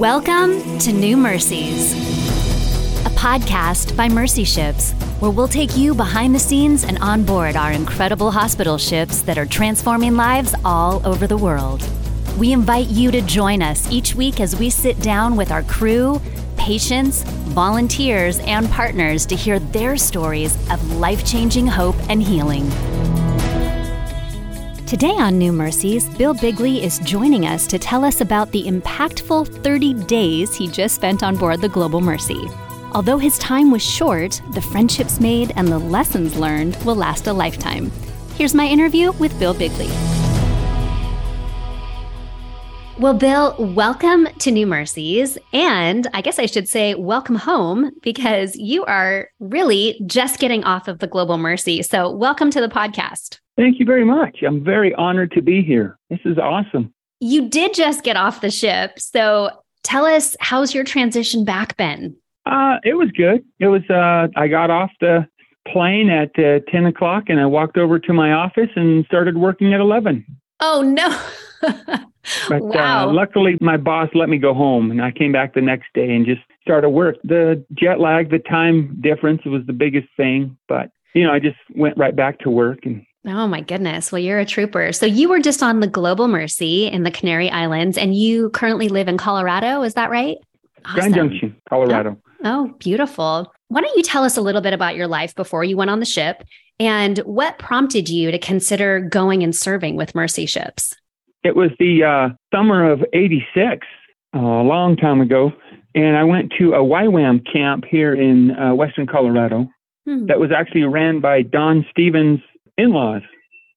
Welcome to New Mercies, a podcast by Mercy Ships, where we'll take you behind the scenes and on board our incredible hospital ships that are transforming lives all over the world. We invite you to join us each week as we sit down with our crew, patients, volunteers, and partners to hear their stories of life changing hope and healing. Today on New Mercies, Bill Beagley is joining us to tell us about the impactful 30 days he just spent on board the Global Mercy. Although his time was short, the friendships made and the lessons learned will last a lifetime. Here's my interview with Bill Beagley. Well, Bill, welcome to New Mercies. And I guess I should say welcome home because you are really just getting off of the Global Mercy. So, welcome to the podcast. Thank you very much. I'm very honored to be here. This is awesome. You did just get off the ship. So tell us, how's your transition back been? Uh, it was good. It was, uh, I got off the plane at uh, 10 o'clock and I walked over to my office and started working at 11. Oh, no. but wow. uh, luckily, my boss let me go home and I came back the next day and just started work. The jet lag, the time difference was the biggest thing. But, you know, I just went right back to work and Oh my goodness. Well, you're a trooper. So you were just on the Global Mercy in the Canary Islands and you currently live in Colorado. Is that right? Grand Junction, Colorado. Oh, oh, beautiful. Why don't you tell us a little bit about your life before you went on the ship and what prompted you to consider going and serving with Mercy ships? It was the uh, summer of 86, uh, a long time ago. And I went to a YWAM camp here in uh, Western Colorado hmm. that was actually ran by Don Stephens in laws.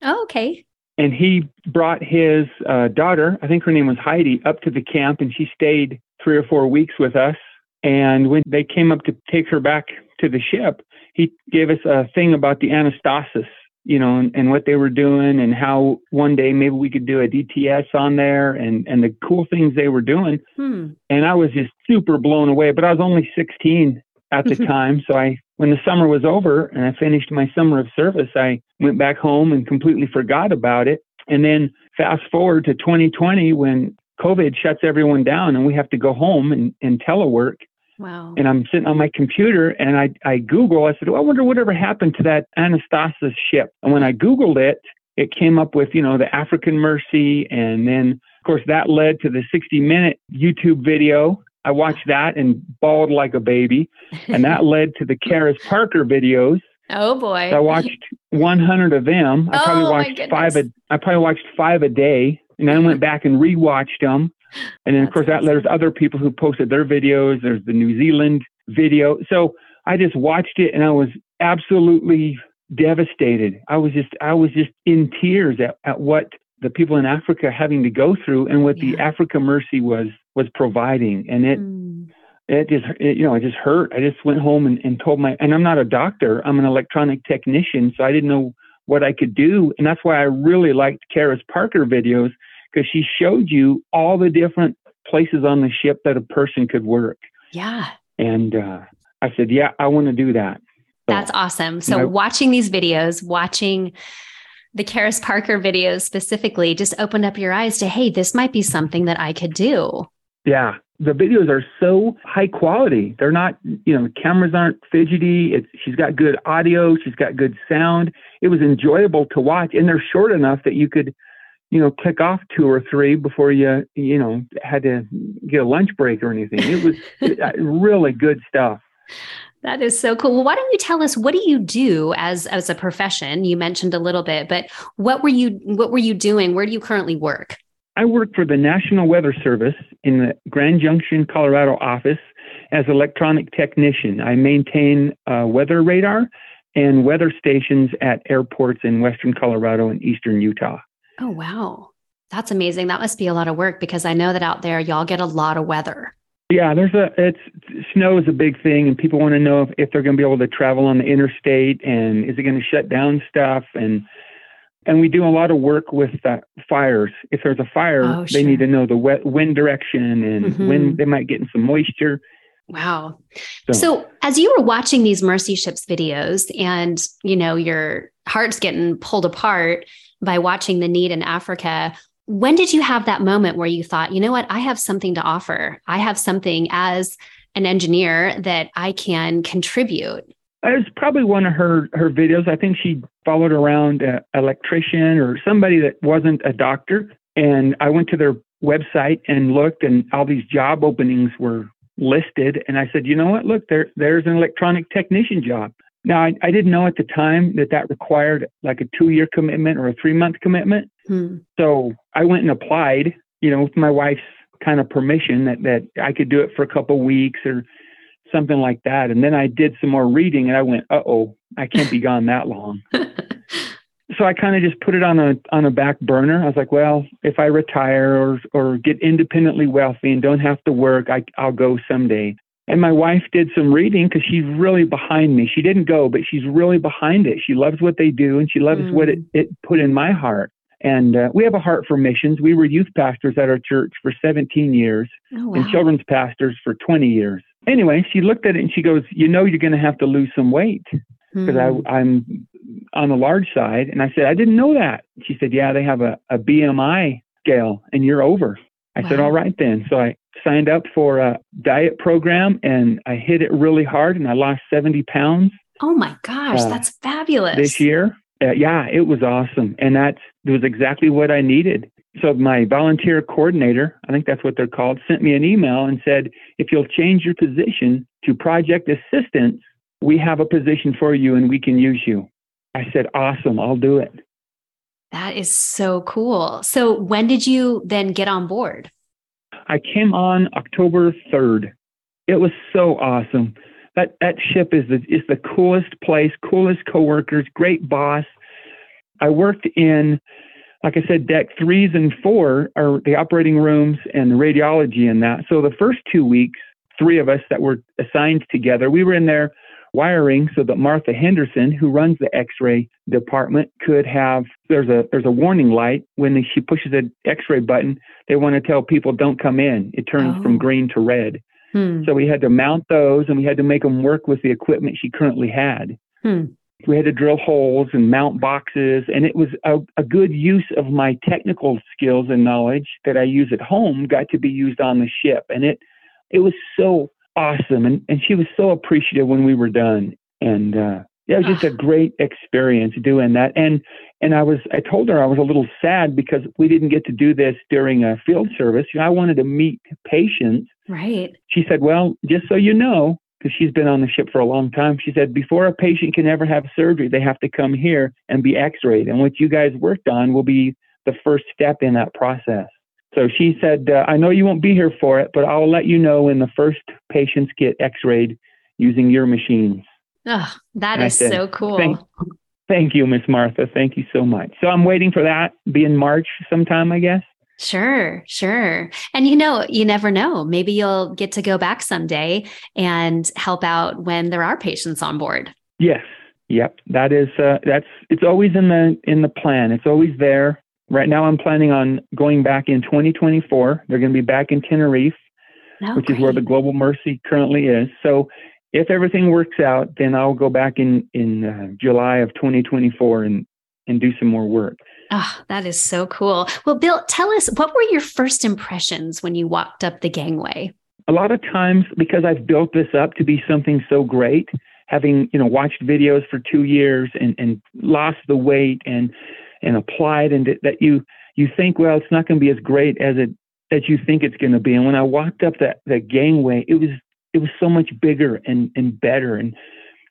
Oh, okay. And he brought his uh, daughter, I think her name was Heidi, up to the camp and she stayed three or four weeks with us. And when they came up to take her back to the ship, he gave us a thing about the anastasis, you know, and, and what they were doing and how one day maybe we could do a DTS on there and, and the cool things they were doing. Hmm. And I was just super blown away, but I was only 16 at the time. So I when the summer was over and I finished my summer of service, I went back home and completely forgot about it. And then fast forward to 2020 when COVID shuts everyone down and we have to go home and, and telework. Wow. And I'm sitting on my computer and I, I Google, I said, oh, I wonder whatever happened to that Anastasis ship. And when I Googled it, it came up with, you know, the African Mercy. And then, of course, that led to the 60 minute YouTube video I watched that and bawled like a baby. And that led to the Karis Parker videos. Oh boy. So I watched 100 of them. I probably oh, watched five a I probably watched 5 a day and then went back and rewatched them. And then That's of course awesome. that there's other people who posted their videos. There's the New Zealand video. So I just watched it and I was absolutely devastated. I was just I was just in tears at, at what the people in Africa having to go through and what yeah. the Africa Mercy was was providing, and it mm. it just it, you know it just hurt. I just went home and, and told my and I'm not a doctor. I'm an electronic technician, so I didn't know what I could do, and that's why I really liked Karis Parker videos because she showed you all the different places on the ship that a person could work. Yeah. And uh, I said, yeah, I want to do that. So, That's awesome. So I, watching these videos, watching the Karis Parker videos specifically just opened up your eyes to, hey, this might be something that I could do. Yeah. The videos are so high quality. They're not, you know, the cameras aren't fidgety. It's, she's got good audio. She's got good sound. It was enjoyable to watch. And they're short enough that you could, you know, click off two or three before you, you know, had to get a lunch break or anything. It was really good stuff. That is so cool. Well, why don't you tell us what do you do as as a profession? You mentioned a little bit, but what were you what were you doing? Where do you currently work? I work for the National Weather Service in the Grand Junction, Colorado office as electronic technician. I maintain uh, weather radar and weather stations at airports in western Colorado and eastern Utah. Oh, wow. That's amazing. That must be a lot of work because I know that out there y'all get a lot of weather. Yeah, there's a it's snow is a big thing, and people want to know if, if they're going to be able to travel on the interstate, and is it going to shut down stuff, and and we do a lot of work with uh, fires. If there's a fire, oh, sure. they need to know the wet wind direction and mm-hmm. when they might get in some moisture. Wow. So, so, as you were watching these Mercy Ships videos, and you know your heart's getting pulled apart by watching the need in Africa, when did you have that moment where you thought, you know what, I have something to offer? I have something as an engineer that I can contribute. It was probably one of her her videos. I think she followed around an electrician or somebody that wasn't a doctor, and I went to their website and looked, and all these job openings were listed. And I said, you know what? Look, there there's an electronic technician job. Now I, I didn't know at the time that that required like a two year commitment or a three month commitment. Hmm. So I went and applied, you know, with my wife's kind of permission that that I could do it for a couple weeks or something like that. And then I did some more reading and I went, uh oh, I can't be gone that long. so I kind of just put it on a on a back burner. I was like, well, if I retire or or get independently wealthy and don't have to work, I I'll go someday. And my wife did some reading because she's really behind me. She didn't go, but she's really behind it. She loves what they do and she loves mm. what it, it put in my heart. And uh, we have a heart for missions. We were youth pastors at our church for 17 years oh, wow. and children's pastors for 20 years. Anyway, she looked at it and she goes, You know, you're going to have to lose some weight because mm. I'm on the large side. And I said, I didn't know that. She said, Yeah, they have a, a BMI scale and you're over. I wow. said, All right then. So I signed up for a diet program and I hit it really hard and I lost 70 pounds. Oh my gosh, uh, that's fabulous. This year. Uh, yeah, it was awesome. And that was exactly what I needed. So my volunteer coordinator, I think that's what they're called, sent me an email and said, if you'll change your position to project assistant, we have a position for you and we can use you. I said, awesome, I'll do it. That is so cool. So when did you then get on board? I came on October 3rd. It was so awesome. That that ship is the is the coolest place, coolest coworkers, great boss. I worked in like I said, deck threes and four are the operating rooms and radiology in that. So the first two weeks, three of us that were assigned together, we were in there wiring so that Martha Henderson, who runs the X-ray department, could have there's a there's a warning light when she pushes the X-ray button. They want to tell people don't come in. It turns oh. from green to red. Hmm. So we had to mount those, and we had to make them work with the equipment she currently had. Hmm. We had to drill holes and mount boxes, and it was a, a good use of my technical skills and knowledge that I use at home got to be used on the ship, and it it was so awesome. And, and she was so appreciative when we were done. And uh, yeah, it was just a great experience doing that. And and I was I told her I was a little sad because we didn't get to do this during a field service. You know, I wanted to meet patients. Right. She said, "Well, just so you know, because she's been on the ship for a long time, she said before a patient can ever have surgery, they have to come here and be X-rayed. And what you guys worked on will be the first step in that process." So she said, uh, I know you won't be here for it, but I'll let you know when the first patients get x rayed using your machines. Oh, that and is said, so cool. Thank, thank you, Miss Martha. Thank you so much. So I'm waiting for that, be in March sometime, I guess. Sure, sure. And you know, you never know. Maybe you'll get to go back someday and help out when there are patients on board. Yes. Yep. That is uh, that's it's always in the in the plan. It's always there. Right now, I'm planning on going back in 2024. They're going to be back in Tenerife, oh, which great. is where the Global Mercy currently is. So, if everything works out, then I'll go back in in uh, July of 2024 and and do some more work. Oh, that is so cool. Well, Bill, tell us what were your first impressions when you walked up the gangway? A lot of times, because I've built this up to be something so great, having you know watched videos for two years and and lost the weight and and applied and that you you think well it's not going to be as great as it as you think it's going to be. And when i walked up that that gangway it was it was so much bigger and and better. And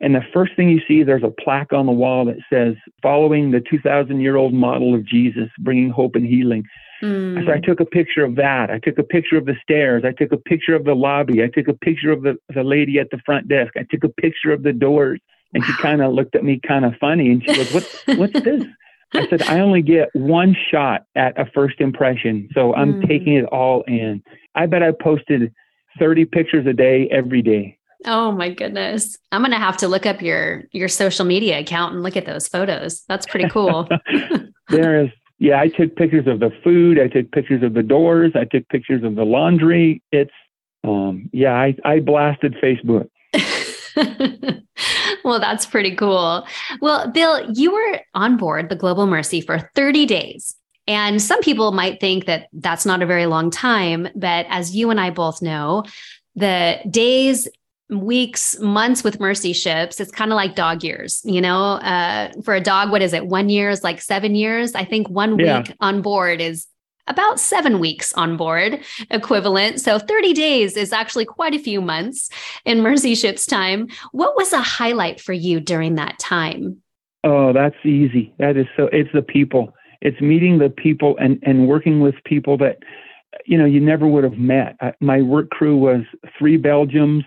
and the first thing you see there's a plaque on the wall that says following the 2000 year old model of jesus bringing hope and healing. Mm. so i took a picture of that. I took a picture of the stairs. I took a picture of the lobby. I took a picture of the, the lady at the front desk. I took a picture of the doors. And wow. she kind of looked at me kind of funny and she goes what what's this I said, I only get one shot at a first impression. So I'm mm. taking it all in. I bet I posted 30 pictures a day every day. Oh my goodness. I'm going to have to look up your your social media account and look at those photos. That's pretty cool. there is yeah, I took pictures of the food, I took pictures of the doors, I took pictures of the laundry. It's um yeah, I I blasted Facebook. well, that's pretty cool. Well, Bill, you were on board the Global Mercy for 30 days. And some people might think that that's not a very long time. But as you and I both know, the days weeks, months with mercy ships, it's kind of like dog years, you know, uh, for a dog, what is it? One year is like seven years. I think one yeah. week on board is about seven weeks on board equivalent. So 30 days is actually quite a few months in mercy ships time. What was a highlight for you during that time? Oh, that's easy. That is so, it's the people. It's meeting the people and, and working with people that, you know, you never would have met. I, my work crew was three Belgians,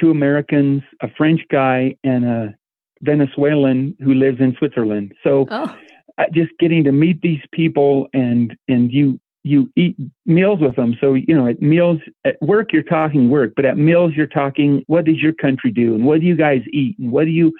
two Americans, a French guy, and a Venezuelan who lives in Switzerland. So oh. Uh, just getting to meet these people and and you you eat meals with them. So you know at meals at work you're talking work, but at meals you're talking what does your country do and what do you guys eat and what do you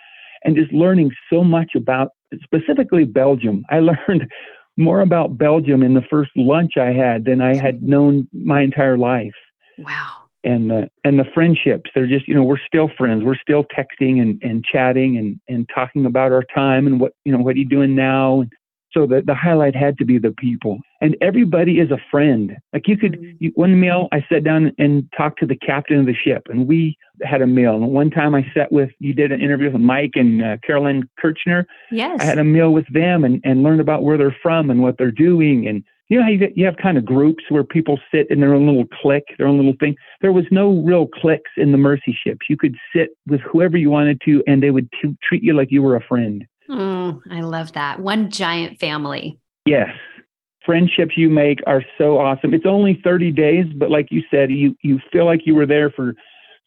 and just learning so much about specifically Belgium. I learned more about Belgium in the first lunch I had than I had known my entire life. Wow and the and the friendships. They're just you know we're still friends. We're still texting and and chatting and and talking about our time and what you know what are you doing now. And so the the highlight had to be the people. And everybody is a friend. Like you could mm-hmm. you, one meal i sat down and talked to the captain of the ship and we had a meal. And one time i sat with you did an interview with mike and uh, carolyn kirchner. Yes. i had a meal with them and and learned about where they're from and what they're doing and you know how you, get, you have kind of groups where people sit in their own little clique, their own little thing. There was no real cliques in the mercy ships. You could sit with whoever you wanted to, and they would t- treat you like you were a friend. Oh, I love that. One giant family. Yes. Friendships you make are so awesome. It's only 30 days, but like you said, you, you feel like you were there for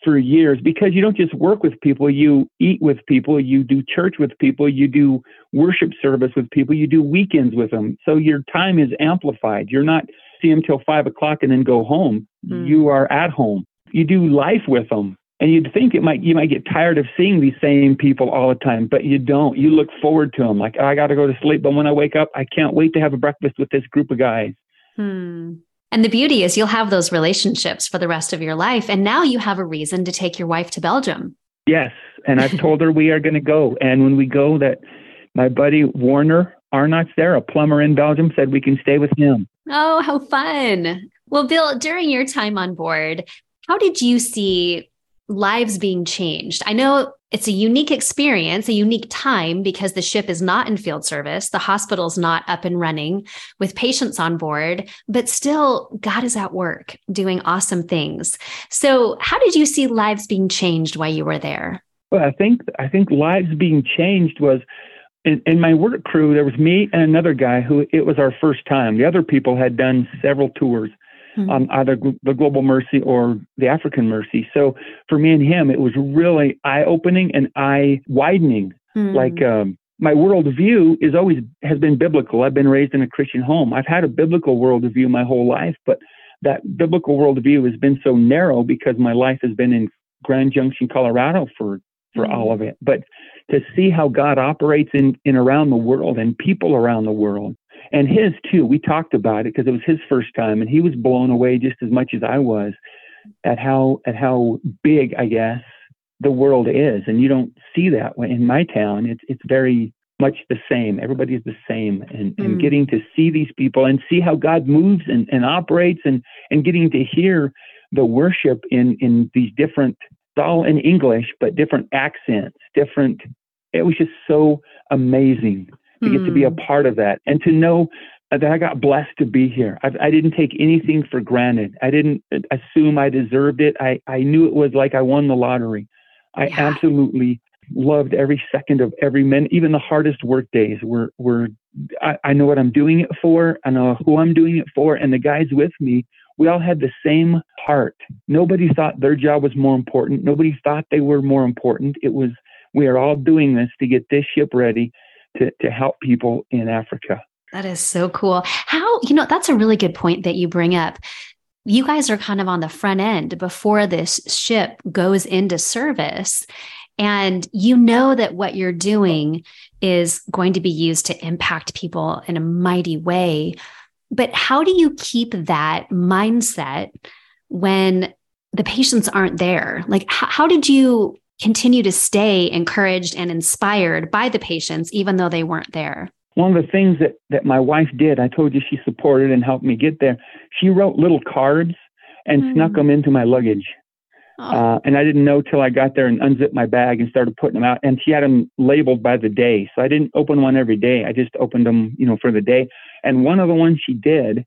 for years because you don't just work with people, you eat with people, you do church with people, you do worship service with people, you do weekends with them. So your time is amplified. You're not see them till five o'clock and then go home. Mm. You are at home. You do life with them. And you'd think it might you might get tired of seeing these same people all the time, but you don't. You look forward to them. Like oh, I got to go to sleep, but when I wake up, I can't wait to have a breakfast with this group of guys. Hmm. And the beauty is you'll have those relationships for the rest of your life. And now you have a reason to take your wife to Belgium. Yes. And I've told her we are going to go. And when we go, that my buddy Warner Arnott's there, a plumber in Belgium, said we can stay with him. Oh, how fun. Well, Bill, during your time on board, how did you see lives being changed? I know it's a unique experience, a unique time because the ship is not in field service, the hospital's not up and running with patients on board, but still God is at work doing awesome things. So, how did you see lives being changed while you were there? Well, I think I think lives being changed was in, in my work crew. There was me and another guy who it was our first time. The other people had done several tours mm-hmm. um, either the Global Mercy or the African Mercy. So for me and him, it was really eye opening and eye widening. Mm-hmm. Like um, my worldview is always has been biblical. I've been raised in a Christian home. I've had a biblical worldview my whole life, but that biblical worldview has been so narrow because my life has been in Grand Junction, Colorado for for mm-hmm. all of it. But to see how God operates in, in around the world and people around the world and his too. We talked about it because it was his first time, and he was blown away just as much as I was at how at how big, I guess, the world is. And you don't see that in my town. It's it's very much the same. Everybody's the same, and, mm. and getting to see these people and see how God moves and, and operates, and and getting to hear the worship in in these different. It's all in English, but different accents, different. It was just so amazing to get to be a hmm. part of that and to know that I got blessed to be here. I, I, didn't take anything for granted. I didn't assume I deserved it. I, I knew it was like I won the lottery. I yeah. absolutely loved every second of every minute. Even the hardest work days were, were I, I know what I'm doing it for. I know who I'm doing it for. And the guys with me, we all had the same heart. Nobody thought their job was more important. Nobody thought they were more important. It was, we are all doing this to get this ship ready to, to help people in Africa. That is so cool. How, you know, that's a really good point that you bring up. You guys are kind of on the front end before this ship goes into service. And you know that what you're doing is going to be used to impact people in a mighty way. But how do you keep that mindset when the patients aren't there? Like, how, how did you continue to stay encouraged and inspired by the patients, even though they weren't there? one of the things that, that my wife did, I told you she supported and helped me get there. She wrote little cards and mm. snuck them into my luggage. Oh. Uh, and I didn't know till I got there and unzipped my bag and started putting them out. And she had them labeled by the day. So I didn't open one every day. I just opened them, you know, for the day. And one of the ones she did,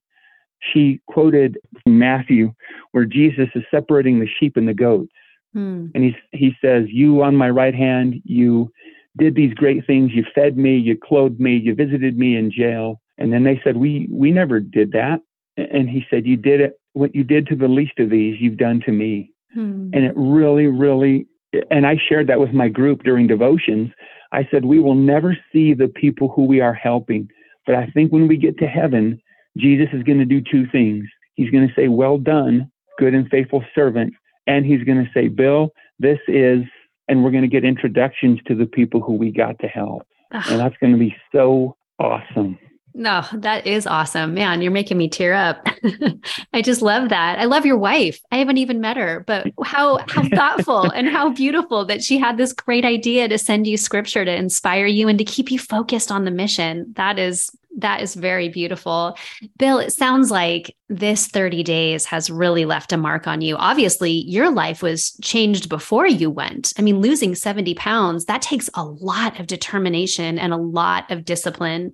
she quoted Matthew, where Jesus is separating the sheep and the goats. Hmm. And he, he says, You on my right hand, you did these great things. You fed me, you clothed me, you visited me in jail. And then they said, We we never did that. And he said, You did it. What you did to the least of these, you've done to me. Hmm. And it really, really, and I shared that with my group during devotions. I said, We will never see the people who we are helping. But I think when we get to heaven, Jesus is going to do two things. He's going to say, Well done, good and faithful servant. And he's going to say, Bill, this is and we're going to get introductions to the people who we got to help. And that's going to be so awesome. No, that is awesome. Man, you're making me tear up. I just love that. I love your wife. I haven't even met her, but how how thoughtful and how beautiful that she had this great idea to send you scripture to inspire you and to keep you focused on the mission. That is that is very beautiful. Bill, it sounds like this 30 days has really left a mark on you. Obviously, your life was changed before you went. I mean, losing 70 pounds, that takes a lot of determination and a lot of discipline.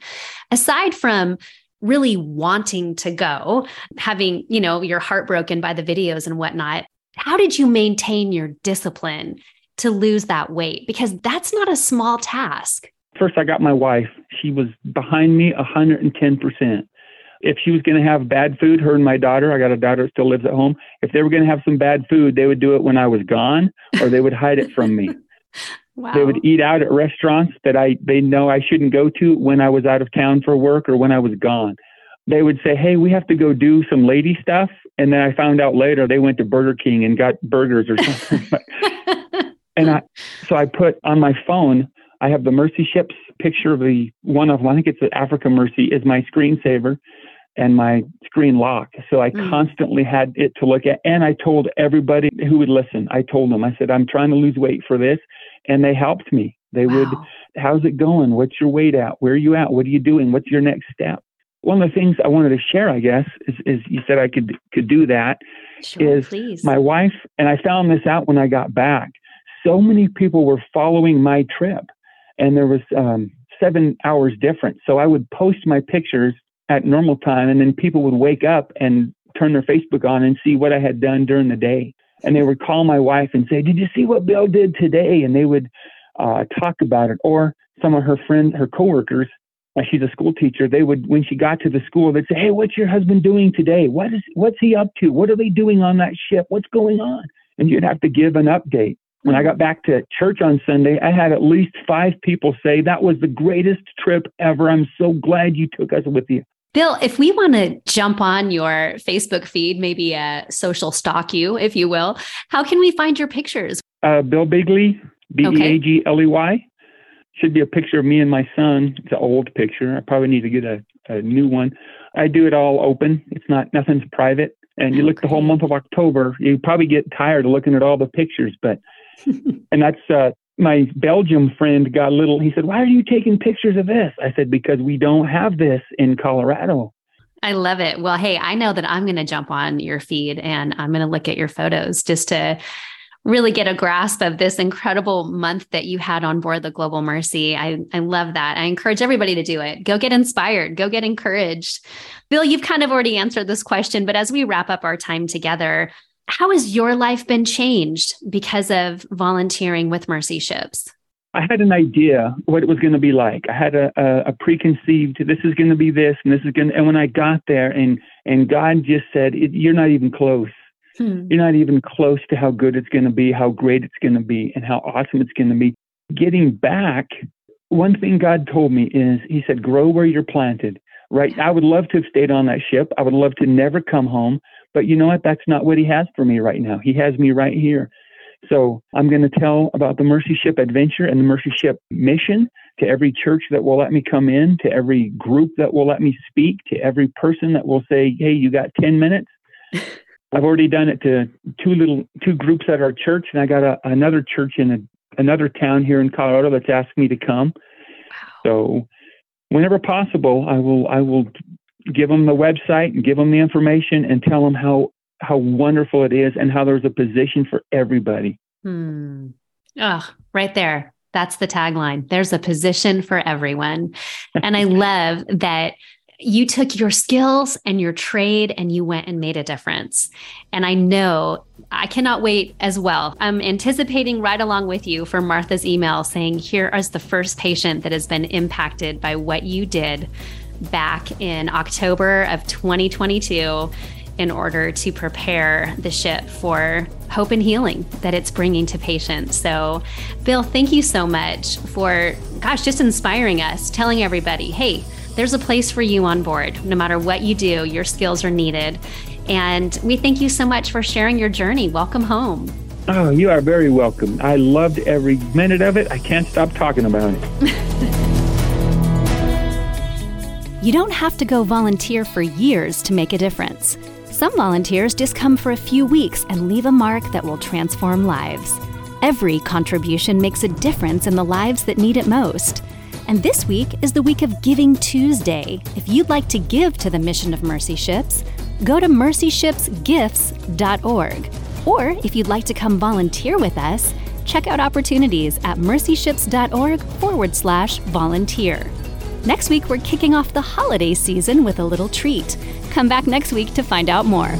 Aside from really wanting to go, having, you know, your heart broken by the videos and whatnot, how did you maintain your discipline to lose that weight? Because that's not a small task first I got my wife. She was behind me 110%. If she was going to have bad food, her and my daughter, I got a daughter that still lives at home. If they were going to have some bad food, they would do it when I was gone or they would hide it from me. Wow. They would eat out at restaurants that I they know I shouldn't go to when I was out of town for work or when I was gone. They would say, "Hey, we have to go do some lady stuff," and then I found out later they went to Burger King and got burgers or something. and I so I put on my phone I have the Mercy ships picture of the one of. I think it's the Africa Mercy is my screensaver and my screen lock. So I mm. constantly had it to look at. And I told everybody who would listen, I told them, I said, I'm trying to lose weight for this. And they helped me. They wow. would, how's it going? What's your weight at? Where are you at? What are you doing? What's your next step? One of the things I wanted to share, I guess, is, is you said I could could do that. Sure, is please. my wife and I found this out when I got back. So many people were following my trip and there was um, seven hours difference. So I would post my pictures at normal time, and then people would wake up and turn their Facebook on and see what I had done during the day. And they would call my wife and say, "Did you see what Bill did today?" And they would uh, talk about it. Or some of her friends, her coworkers, she's a school teacher. They would, when she got to the school, they'd say, "Hey, what's your husband doing today? What is, what's he up to? What are they doing on that ship? What's going on?" And you'd have to give an update. When I got back to church on Sunday, I had at least five people say, That was the greatest trip ever. I'm so glad you took us with you. Bill, if we want to jump on your Facebook feed, maybe a social stalk you, if you will, how can we find your pictures? Uh, Bill Beagley, B E A G L E Y. Should be a picture of me and my son. It's an old picture. I probably need to get a, a new one. I do it all open. It's not nothing's private. And you okay. look the whole month of October, you probably get tired of looking at all the pictures, but and that's uh, my Belgium friend got a little. He said, "Why are you taking pictures of this?" I said, "Because we don't have this in Colorado." I love it. Well, hey, I know that I'm going to jump on your feed and I'm going to look at your photos just to really get a grasp of this incredible month that you had on board the Global Mercy. I, I love that. I encourage everybody to do it. Go get inspired, go get encouraged. Bill, you've kind of already answered this question, but as we wrap up our time together, how has your life been changed because of volunteering with Mercy Ships? I had an idea what it was going to be like. I had a, a, a preconceived, this is going to be this, and this is going. To, and when I got there, and and God just said, "You're not even close. Hmm. You're not even close to how good it's going to be, how great it's going to be, and how awesome it's going to be." Getting back, one thing God told me is, He said, "Grow where you're planted." Right? I would love to have stayed on that ship. I would love to never come home. But you know what? That's not what he has for me right now. He has me right here. So I'm going to tell about the Mercy Ship adventure and the Mercy Ship mission to every church that will let me come in, to every group that will let me speak, to every person that will say, "Hey, you got 10 minutes." I've already done it to two little two groups at our church, and I got a, another church in a, another town here in Colorado that's asked me to come. Wow. So whenever possible, I will I will give them the website and give them the information and tell them how how wonderful it is and how there's a position for everybody. Hmm. Oh, right there. That's the tagline. There's a position for everyone. And I love that you took your skills and your trade and you went and made a difference. And I know I cannot wait as well. I'm anticipating right along with you for Martha's email saying, Here is the first patient that has been impacted by what you did back in October of 2022 in order to prepare the ship for hope and healing that it's bringing to patients. So, Bill, thank you so much for, gosh, just inspiring us, telling everybody, hey, there's a place for you on board. No matter what you do, your skills are needed. And we thank you so much for sharing your journey. Welcome home. Oh, you are very welcome. I loved every minute of it. I can't stop talking about it. you don't have to go volunteer for years to make a difference. Some volunteers just come for a few weeks and leave a mark that will transform lives. Every contribution makes a difference in the lives that need it most. And this week is the week of Giving Tuesday. If you'd like to give to the mission of Mercy Ships, go to mercyshipsgifts.org. Or if you'd like to come volunteer with us, check out opportunities at mercyships.org forward slash volunteer. Next week, we're kicking off the holiday season with a little treat. Come back next week to find out more.